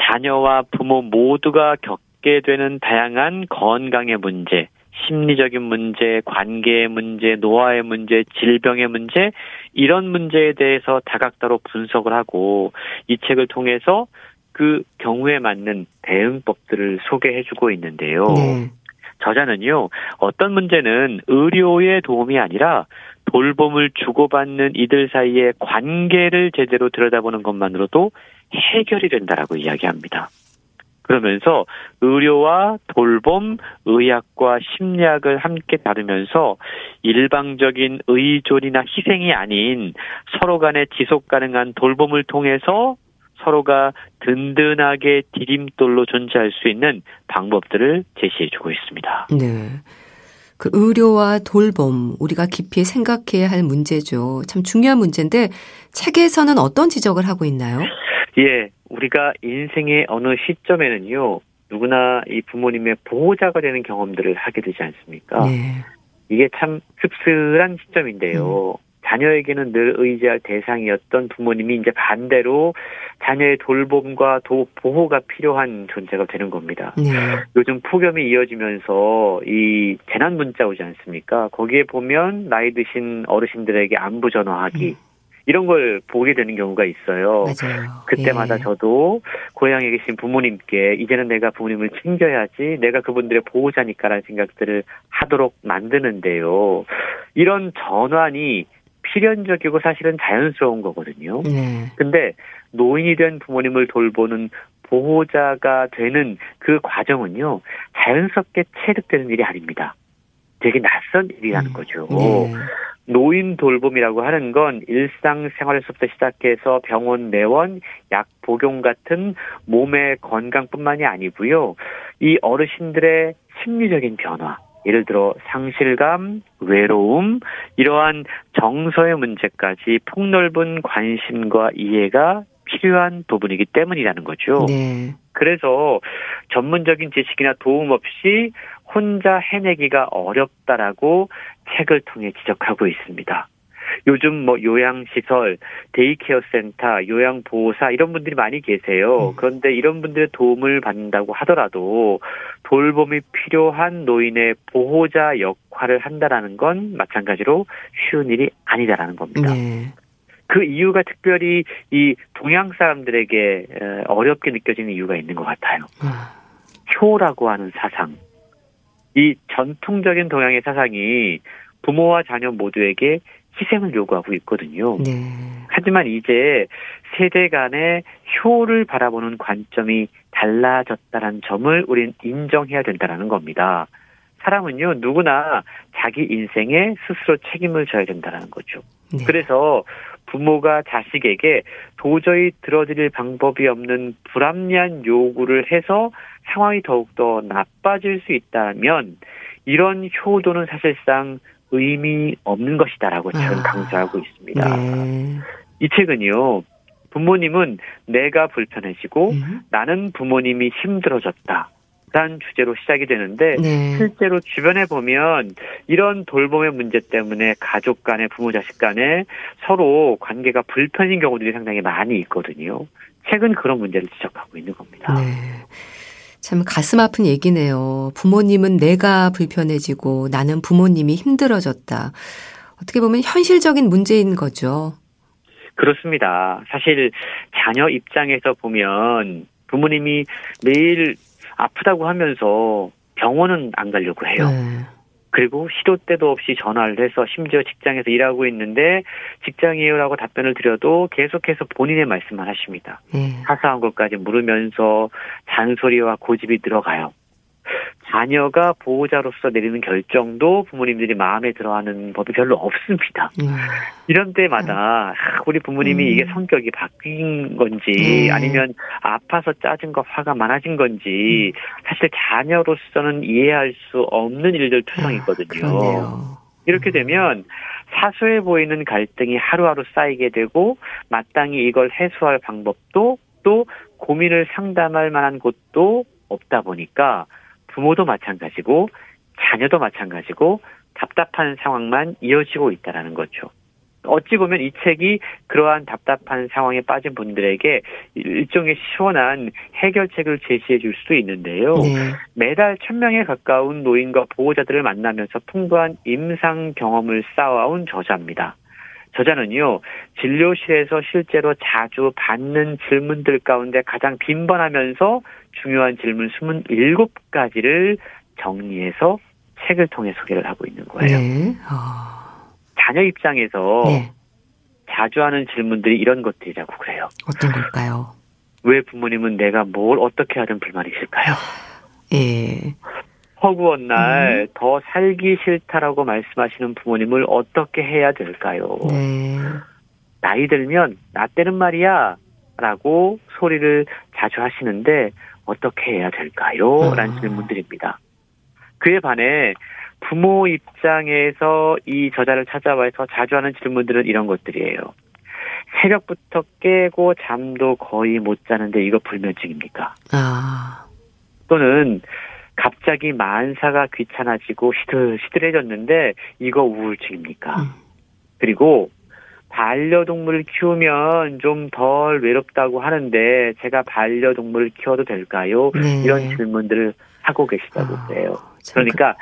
자녀와 부모 모두가 겪게 되는 다양한 건강의 문제, 심리적인 문제, 관계의 문제, 노화의 문제, 질병의 문제, 이런 문제에 대해서 다각도로 분석을 하고 이 책을 통해서 그 경우에 맞는 대응법들을 소개해주고 있는데요. 네. 저자는요, 어떤 문제는 의료의 도움이 아니라 돌봄을 주고받는 이들 사이의 관계를 제대로 들여다보는 것만으로도 해결이 된다라고 이야기합니다. 그러면서 의료와 돌봄, 의학과 심리학을 함께 다루면서 일방적인 의존이나 희생이 아닌 서로 간의 지속 가능한 돌봄을 통해서 서로가 든든하게 디딤돌로 존재할 수 있는 방법들을 제시해 주고 있습니다. 네. 그 의료와 돌봄 우리가 깊이 생각해야 할 문제죠. 참 중요한 문제인데 책에서는 어떤 지적을 하고 있나요? 예, 우리가 인생의 어느 시점에는요, 누구나 이 부모님의 보호자가 되는 경험들을 하게 되지 않습니까? 네. 이게 참 씁쓸한 시점인데요. 음. 자녀에게는 늘 의지할 대상이었던 부모님이 이제 반대로 자녀의 돌봄과 도, 보호가 필요한 존재가 되는 겁니다. 네. 요즘 폭염이 이어지면서 이 재난 문자 오지 않습니까? 거기에 보면 나이 드신 어르신들에게 안부 전화하기, 음. 이런 걸 보게 되는 경우가 있어요. 맞아요. 그때마다 예. 저도 고향에 계신 부모님께 이제는 내가 부모님을 챙겨야지 내가 그분들의 보호자니까라는 생각들을 하도록 만드는데요. 이런 전환이 필연적이고 사실은 자연스러운 거거든요. 네. 근데 노인이 된 부모님을 돌보는 보호자가 되는 그 과정은요, 자연스럽게 체득되는 일이 아닙니다. 되게 낯선 일이라는 음. 거죠. 네. 노인 돌봄이라고 하는 건 일상생활에서부터 시작해서 병원 내원, 약 복용 같은 몸의 건강뿐만이 아니고요. 이 어르신들의 심리적인 변화, 예를 들어 상실감, 외로움, 이러한 정서의 문제까지 폭넓은 관심과 이해가 필요한 부분이기 때문이라는 거죠. 네. 그래서 전문적인 지식이나 도움 없이 혼자 해내기가 어렵다라고 책을 통해 지적하고 있습니다. 요즘 뭐 요양시설, day care 센터, 요양보호사 이런 분들이 많이 계세요. 음. 그런데 이런 분들의 도움을 받는다고 하더라도 돌봄이 필요한 노인의 보호자 역할을 한다라는 건 마찬가지로 쉬운 일이 아니다라는 겁니다. 네. 그 이유가 특별히 이 동양 사람들에게 어렵게 느껴지는 이유가 있는 것 같아요. 아. 효라고 하는 사상. 이 전통적인 동양의 사상이 부모와 자녀 모두에게 희생을 요구하고 있거든요. 네. 하지만 이제 세대 간의 효를 바라보는 관점이 달라졌다는 점을 우린 인정해야 된다는 겁니다. 사람은요, 누구나 자기 인생에 스스로 책임을 져야 된다는 거죠. 네. 그래서 부모가 자식에게 도저히 들어드릴 방법이 없는 불합리한 요구를 해서 상황이 더욱더 나빠질 수 있다면 이런 효도는 사실상 의미 없는 것이다라고 저는 아, 강조하고 있습니다. 네. 이 책은요, 부모님은 내가 불편해지고 음. 나는 부모님이 힘들어졌다. 란 주제로 시작이 되는데 네. 실제로 주변에 보면 이런 돌봄의 문제 때문에 가족 간에 부모 자식 간에 서로 관계가 불편인 경우들이 상당히 많이 있거든요. 최근 그런 문제를 지적하고 있는 겁니다. 네. 참 가슴 아픈 얘기네요. 부모님은 내가 불편해지고 나는 부모님이 힘들어졌다. 어떻게 보면 현실적인 문제인 거죠. 그렇습니다. 사실 자녀 입장에서 보면 부모님이 매일 아프다고 하면서 병원은 안 가려고 해요. 네. 그리고 시도 때도 없이 전화를 해서 심지어 직장에서 일하고 있는데 직장이에요라고 답변을 드려도 계속해서 본인의 말씀만 하십니다. 네. 사소한 것까지 물으면서 잔소리와 고집이 들어가요. 자녀가 보호자로서 내리는 결정도 부모님들이 마음에 들어하는 법이 별로 없습니다. 음. 이런 때마다 우리 부모님이 음. 이게 성격이 바뀐 건지 음. 아니면 아파서 짜증 과 화가 많아진 건지 음. 사실 자녀로서는 이해할 수 없는 일들 투성이거든요. 아, 이렇게 되면 사소해 보이는 갈등이 하루하루 쌓이게 되고 마땅히 이걸 해소할 방법도 또 고민을 상담할 만한 곳도 없다 보니까 부모도 마찬가지고 자녀도 마찬가지고 답답한 상황만 이어지고 있다라는 거죠. 어찌 보면 이 책이 그러한 답답한 상황에 빠진 분들에게 일종의 시원한 해결책을 제시해 줄 수도 있는데요. 네. 매달 천명에 가까운 노인과 보호자들을 만나면서 풍부한 임상 경험을 쌓아온 저자입니다. 저자는요, 진료실에서 실제로 자주 받는 질문들 가운데 가장 빈번하면서 중요한 질문 27가지를 정리해서 책을 통해 소개를 하고 있는 거예요. 네. 어... 자녀 입장에서 네. 자주 하는 질문들이 이런 것들이라고 그래요. 어떤 걸까요? 왜 부모님은 내가 뭘 어떻게 하든 불만이실까요? 예. 허구한 날더 음. 살기 싫다라고 말씀하시는 부모님을 어떻게 해야 될까요? 네. 나이 들면 나 때는 말이야 라고 소리를 자주 하시는데 어떻게 해야 될까요? 라는 아. 질문들입니다. 그에 반해 부모 입장에서 이 저자를 찾아와서 자주 하는 질문들은 이런 것들이에요. 새벽부터 깨고 잠도 거의 못 자는데 이거 불면증입니까? 아. 또는 갑자기 만사가 귀찮아지고 시들시들해졌는데 이거 우울증입니까? 음. 그리고 반려동물을 키우면 좀 덜 외롭다고 하는데 제가 반려동물을 키워도 될까요? 네. 이런 질문들을 하고 계시다고 아, 해요. 그러니까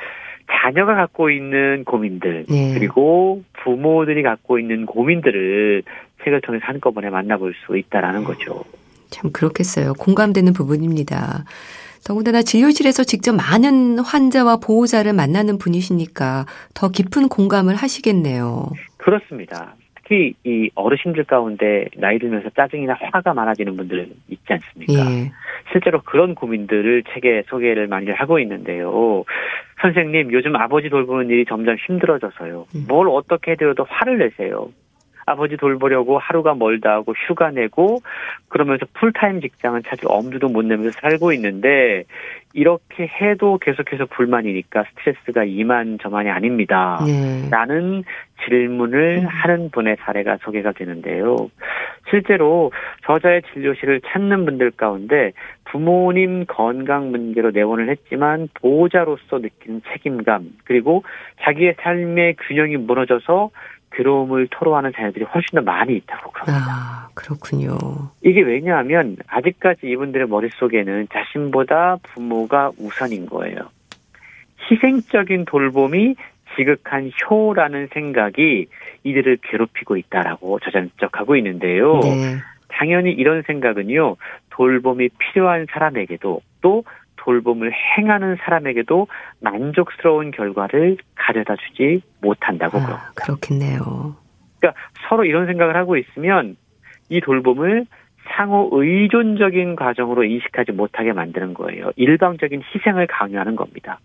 자녀가 갖고 있는 고민들 네. 그리고 부모들이 갖고 있는 고민들을 책을 통해서 한꺼번에 만나볼 수 있다라는 네. 거죠. 참 그렇겠어요. 공감되는 부분입니다. 더군다나 진료실에서 직접 많은 환자와 보호자를 만나는 분이시니까 더 깊은 공감을 하시겠네요. 그렇습니다. 특히 이 어르신들 가운데 나이 들면서 짜증이나 화가 많아지는 분들 있지 않습니까? 예. 실제로 그런 고민들을 책에 소개를 많이 하고 있는데요. 선생님, 요즘 아버지 돌보는 일이 점점 힘들어져서요. 음. 뭘 어떻게 해드려도 화를 내세요. 아버지 돌보려고 하루가 멀다 하고 휴가 내고 그러면서 풀타임 직장을 찾을 엄두도 못 내면서 살고 있는데 이렇게 해도 계속해서 불만이니까 스트레스가 이만 저만이 아닙니다. 네. 라는 질문을 음. 하는 분의 사례가 소개가 되는데요. 실제로 저자의 진료실을 찾는 분들 가운데 부모님 건강 문제로 내원을 했지만 보호자로서 느끼는 책임감 그리고 자기의 삶의 균형이 무너져서 괴로움을 토로하는 자녀들이 훨씬 더 많이 있다고 그럽니다. 아, 그렇군요. 이게 왜냐하면 아직까지 이분들의 머릿속에는 자신보다 부모가 우선인 거예요. 희생적인 돌봄이 지극한 효라는 생각이 이들을 괴롭히고 있다라고 저장적하고 있는데요. 네. 당연히 이런 생각은요, 돌봄이 필요한 사람에게도 또 돌봄을 행하는 사람에게도 만족스러운 결과를 가져다 주지 못한다고 아, 그럽니다. 그렇겠네요. 그러니까 서로 이런 생각을 하고 있으면 이 돌봄을 상호 의존적인 과정으로 인식하지 못하게 만드는 거예요. 일방적인 희생을 강요하는 겁니다.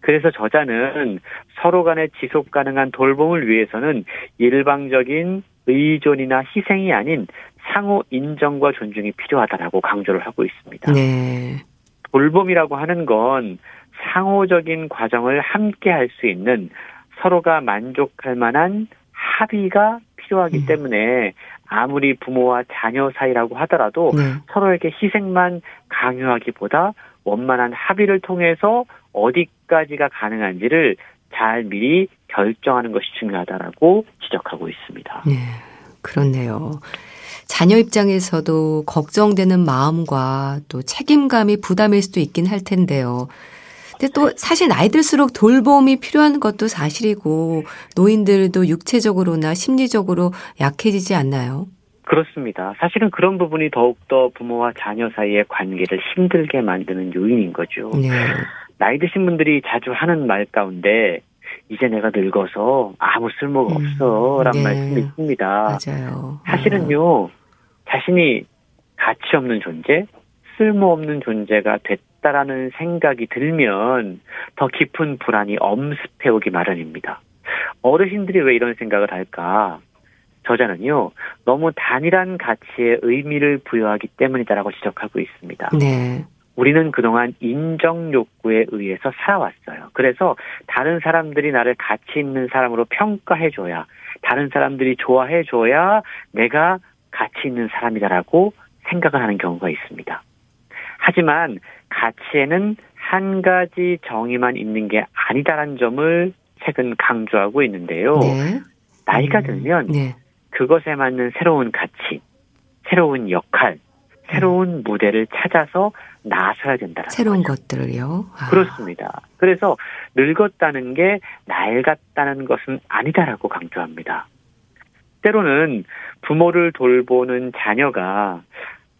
그래서 저자는 서로 간의 지속 가능한 돌봄을 위해서는 일방적인 의존이나 희생이 아닌 상호 인정과 존중이 필요하다라고 강조를 하고 있습니다. 네. 돌봄이라고 하는 건 상호적인 과정을 함께 할 수 있는 서로가 만족할 만한 합의가 필요하기 음. 때문에 아무리 부모와 자녀 사이라고 하더라도 네. 서로에게 희생만 강요하기보다 원만한 합의를 통해서 어디까지가 가능한지를 잘 미리 결정하는 것이 중요하다라고 지적하고 있습니다. 네, 그렇네요. 자녀 입장에서도 걱정되는 마음과 또 책임감이 부담일 수도 있긴 할 텐데요. 근데 또 사실 나이 들수록 돌봄이 필요한 것도 사실이고 노인들도 육체적으로나 심리적으로 약해지지 않나요? 그렇습니다. 사실은 그런 부분이 더욱더 부모와 자녀 사이의 관계를 힘들게 만드는 요인인 거죠. 네. 나이 드신 분들이 자주 하는 말 가운데 이제 내가 늙어서 아무 쓸모가 음, 없어 라는 네. 말씀이 있습니다. 맞아요. 사실은요, 자신이 가치 없는 존재, 쓸모없는 존재가 됐다라는 생각이 들면 더 깊은 불안이 엄습해오기 마련입니다. 어르신들이 왜 이런 생각을 할까? 저자는요, 너무 단일한 가치에 의미를 부여하기 때문이다라고 지적하고 있습니다. 네. 우리는 그동안 인정 욕구에 의해서 살아왔어요. 그래서 다른 사람들이 나를 가치 있는 사람으로 평가해줘야, 다른 사람들이 좋아해줘야 내가 가치 있는 사람이다라고 생각을 하는 경우가 있습니다. 하지만 가치에는 한 가지 정의만 있는 게 아니다라는 점을 책은 강조하고 있는데요. 네. 나이가 음, 들면 네. 그것에 맞는 새로운 가치, 새로운 역할, 새로운 음. 무대를 찾아서 나서야 된다는 새로운 거죠. 것들을요. 아. 그렇습니다. 그래서 늙었다는 게 낡았다는 것은 아니다라고 강조합니다. 때로는 부모를 돌보는 자녀가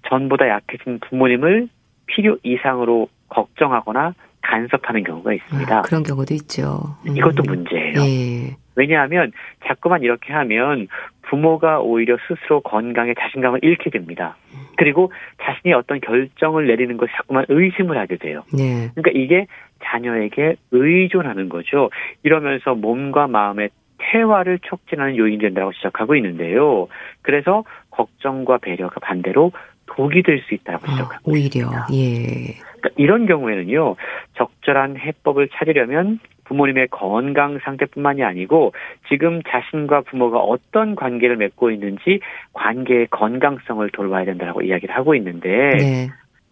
전보다 약해진 부모님을 필요 이상으로 걱정하거나 간섭하는 경우가 있습니다. 아, 그런 경우도 있죠. 음. 이것도 문제예요. 예. 왜냐하면 자꾸만 이렇게 하면 부모가 오히려 스스로 건강에 자신감을 잃게 됩니다. 그리고 자신이 어떤 결정을 내리는 것에 자꾸만 의심을 하게 돼요. 네. 그러니까 이게 자녀에게 의존하는 거죠. 이러면서 몸과 마음의 태화를 촉진하는 요인이 된다고 지적하고 있는데요. 그래서 걱정과 배려가 반대로 독이 될 수 있다고 아, 지적하고 아, 오히려 있습니다. 예. 그러니까 이런 경우에는요. 적절한 해법을 찾으려면 부모님의 건강 상태뿐만이 아니고 지금 자신과 부모가 어떤 관계를 맺고 있는지 관계의 건강성을 돌봐야 된다고 이야기를 하고 있는데 네.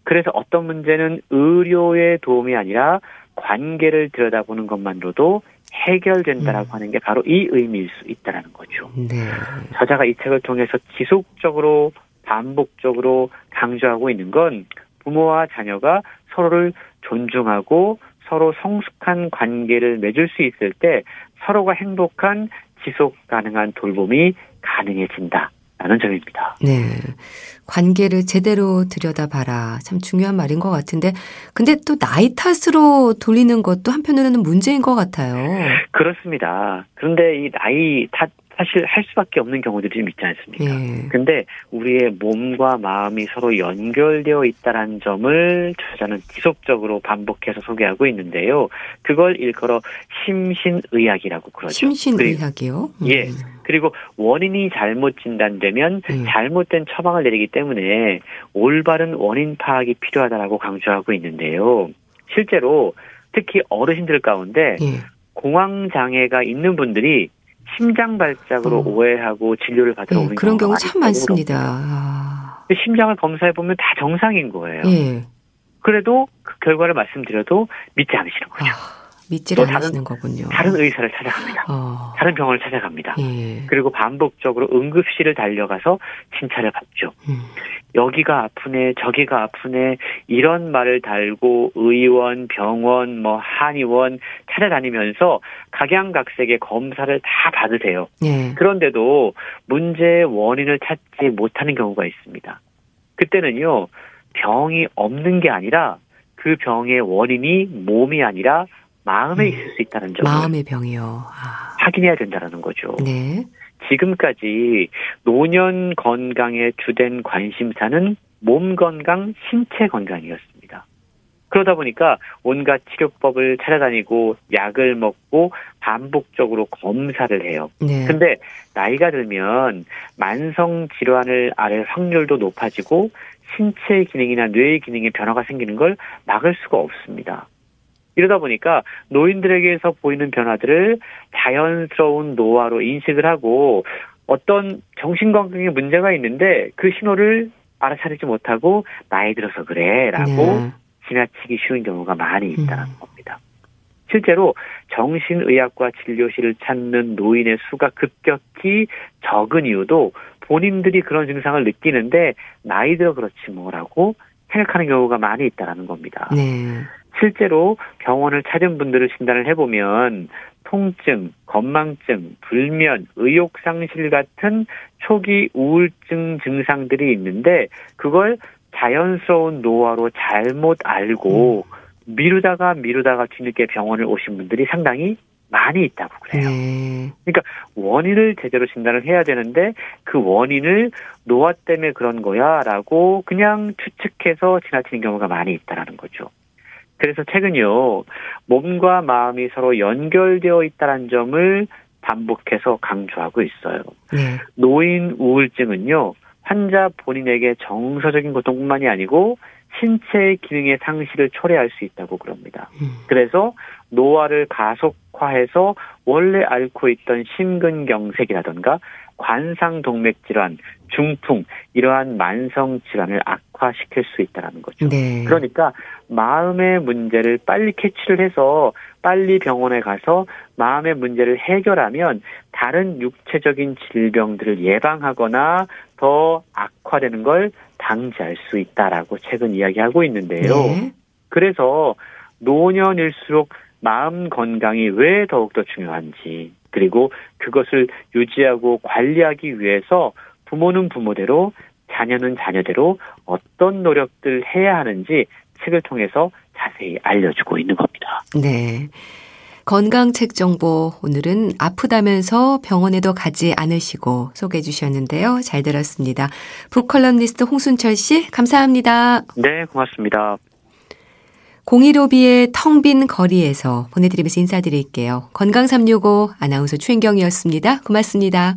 그래서 어떤 문제는 의료의 도움이 아니라 관계를 들여다보는 것만으로도 해결된다라고 음. 하는 게 바로 이 의미일 수 있다라는 거죠. 네. 저자가 이 책을 통해서 지속적으로 반복적으로 강조하고 있는 건 부모와 자녀가 서로를 존중하고 서로 성숙한 관계를 맺을 수 있을 때 서로가 행복한 지속 가능한 돌봄이 가능해진다. 라는 점입니다. 네. 관계를 제대로 들여다봐라. 참 중요한 말인 것 같은데, 근데 또 나이 탓으로 돌리는 것도 한편으로는 문제인 것 같아요. 그렇습니다. 그런데 이 나이 탓 사실 할 수밖에 없는 경우들이 좀 있지 않습니까? 예. 근데 우리의 몸과 마음이 서로 연결되어 있다는 점을 저자는 지속적으로 반복해서 소개하고 있는데요. 그걸 일컬어 심신의학이라고 그러죠. 심신의학이요? 음. 예. 그리고 원인이 잘못 진단되면 예. 잘못된 처방을 내리기 때문에 올바른 원인 파악이 필요하다라고 강조하고 있는데요. 실제로 특히 어르신들 가운데 예. 공황 장애가 있는 분들이 심장 발작으로 어. 오해하고 진료를 받으러 네, 오는 그런 경우 참 많습니다. 아. 심장을 검사해 보면 다 정상인 거예요. 예. 그래도 그 결과를 말씀드려도 믿지 않으시는 거죠. 아. 믿지를 않으시는 거군요. 다른 의사를 찾아갑니다. 어. 다른 병원을 찾아갑니다. 예. 그리고 반복적으로 응급실을 달려가서 진찰을 받죠. 음. 여기가 아프네, 저기가 아프네, 이런 말을 달고 의원, 병원, 뭐 한의원 찾아다니면서 각양각색의 검사를 다 받으세요. 예. 그런데도 문제의 원인을 찾지 못하는 경우가 있습니다. 그때는요, 병이 없는 게 아니라 그 병의 원인이 몸이 아니라 마음에 음. 있을 수 있다는 점을 마음의 병이요. 아. 확인해야 된다는 거죠. 네. 지금까지 노년 건강의 주된 관심사는 몸 건강, 신체 건강이었습니다. 그러다 보니까 온갖 치료법을 찾아다니고 약을 먹고 반복적으로 검사를 해요. 네. 근데 나이가 들면 만성 질환을 앓을 확률도 높아지고 신체 기능이나 뇌의 기능에 변화가 생기는 걸 막을 수가 없습니다. 이러다 보니까 노인들에게서 보이는 변화들을 자연스러운 노화로 인식을 하고 어떤 정신건강에 문제가 있는데 그 신호를 알아차리지 못하고 나이 들어서 그래라고 네. 지나치기 쉬운 경우가 많이 있다는 음. 겁니다. 실제로 정신의학과 진료실을 찾는 노인의 수가 급격히 적은 이유도 본인들이 그런 증상을 느끼는데 나이 들어 그렇지 뭐라고 생각하는 경우가 많이 있다라는 겁니다. 네. 실제로 병원을 찾은 분들을 진단을 해보면 통증, 건망증, 불면, 의욕상실 같은 초기 우울증 증상들이 있는데 그걸 자연스러운 노화로 잘못 알고 음. 미루다가 미루다가 뒤늦게 병원을 오신 분들이 상당히 많이 있다고 그래요. 네. 그러니까 원인을 제대로 진단을 해야 되는데 그 원인을 노화 때문에 그런 거야라고 그냥 추측해서 지나치는 경우가 많이 있다라는 거죠. 그래서 최근요 몸과 마음이 서로 연결되어 있다는 점을 반복해서 강조하고 있어요. 네. 노인 우울증은요 환자 본인에게 정서적인 고통뿐만이 아니고 신체의 기능의 상실을 초래할 수 있다고 그럽니다. 음. 그래서 노화를 가속화해서 원래 앓고 있던 심근경색이라던가 관상동맥 질환, 중풍 이러한 만성 질환을 악화시킬 수 있다라는 거죠. 네. 그러니까 마음의 문제를 빨리 캐치를 해서 빨리 병원에 가서 마음의 문제를 해결하면 다른 육체적인 질병들을 예방하거나 더 악화되는 걸 방지할 수 있다라고 최근 이야기하고 있는데요. 네. 그래서 노년일수록 마음 건강이 왜 더욱더 중요한지 그리고 그것을 유지하고 관리하기 위해서 부모는 부모대로 자녀는 자녀대로 어떤 노력들 해야 하는지 책을 통해서 자세히 알려주고 있는 겁니다. 네. 건강책 정보 오늘은 아프다면서 병원에도 가지 않으시고 소개해 주셨는데요. 잘 들었습니다. 북컬럼니스트 홍순철 씨 감사합니다. 네, 고맙습니다. 015B의 텅 빈 거리에서 보내드리면서 인사드릴게요. 건강365 아나운서 최인경이었습니다. 고맙습니다.